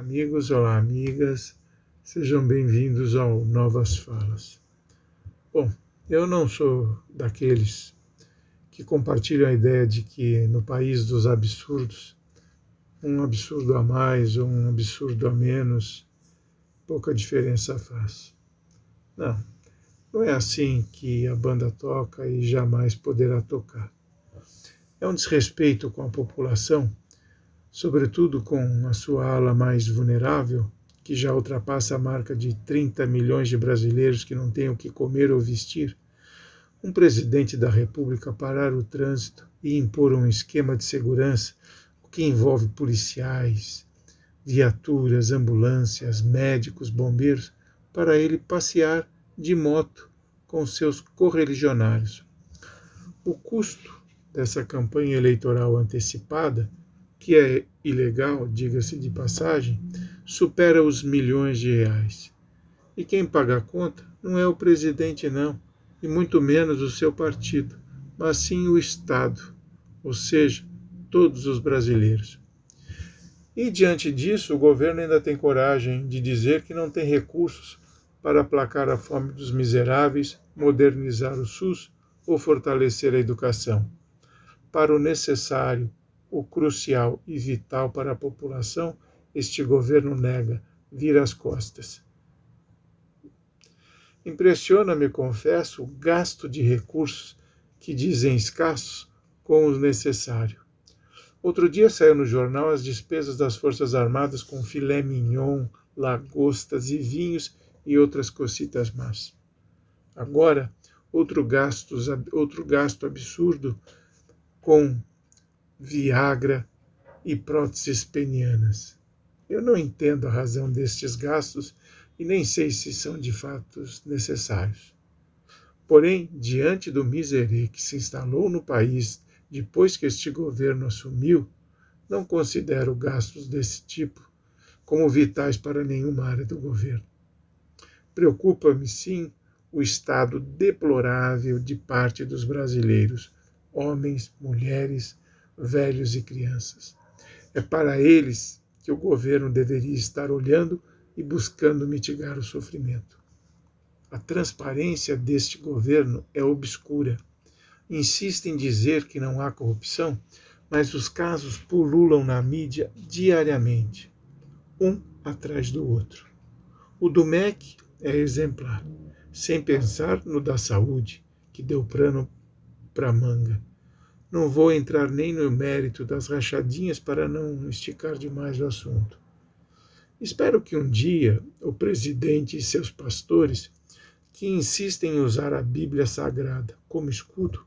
amigos, olá, amigas, sejam bem-vindos ao Novas Falas. Bom, eu não sou daqueles que compartilham a ideia de que no país dos absurdos, um absurdo a mais ou um absurdo a menos, pouca diferença faz. Não, não é assim que a banda toca e jamais poderá tocar. É um desrespeito com a população, sobretudo com a sua ala mais vulnerável, que já ultrapassa a marca de 30 milhões de brasileiros que não têm o que comer ou vestir, um presidente da República parar o trânsito e impor um esquema de segurança, o que envolve policiais, viaturas, ambulâncias, médicos, bombeiros, para ele passear de moto com seus correligionários. O custo dessa campanha eleitoral antecipada, que é ilegal, diga-se de passagem, supera os milhões de reais. E quem paga a conta não é o presidente, não, e muito menos o seu partido, mas sim o Estado, ou seja, todos os brasileiros. E diante disso, o governo ainda tem coragem de dizer que não tem recursos para aplacar a fome dos miseráveis, modernizar o SUS ou fortalecer a educação para o necessário, o crucial e vital para a população, este governo nega, vira as costas. Impressiona-me, confesso, o gasto de recursos que dizem escassos com o necessário. Outro dia saiu no jornal as despesas das Forças Armadas com filé mignon, lagostas e vinhos e outras cocitas más. Agora, outro gasto, outro gasto absurdo com Viagra e próteses penianas. Eu não entendo a razão destes gastos e nem sei se são de fato necessários. Porém, diante do miserê que se instalou no país depois que este governo assumiu, não considero gastos desse tipo como vitais para nenhuma área do governo. Preocupa-me, sim, o estado deplorável de parte dos brasileiros homens, mulheres, velhos e crianças. É para eles que o governo deveria estar olhando e buscando mitigar o sofrimento. A transparência deste governo é obscura. Insiste em dizer que não há corrupção, mas os casos pululam na mídia diariamente, um atrás do outro. O do MEC é exemplar, sem pensar no da saúde, que deu plano para manga. Não vou entrar nem no mérito das rachadinhas para não esticar demais o assunto. Espero que um dia o presidente e seus pastores, que insistem em usar a Bíblia Sagrada como escudo,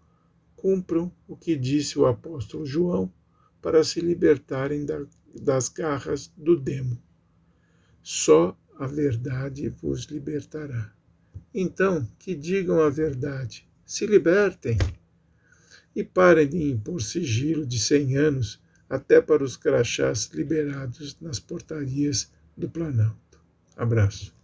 cumpram o que disse o apóstolo João para se libertarem da, das garras do demo. Só a verdade vos libertará. Então, que digam a verdade, se libertem e parem de impor sigilo de cem anos até para os crachás liberados nas portarias do Planalto. Abraço.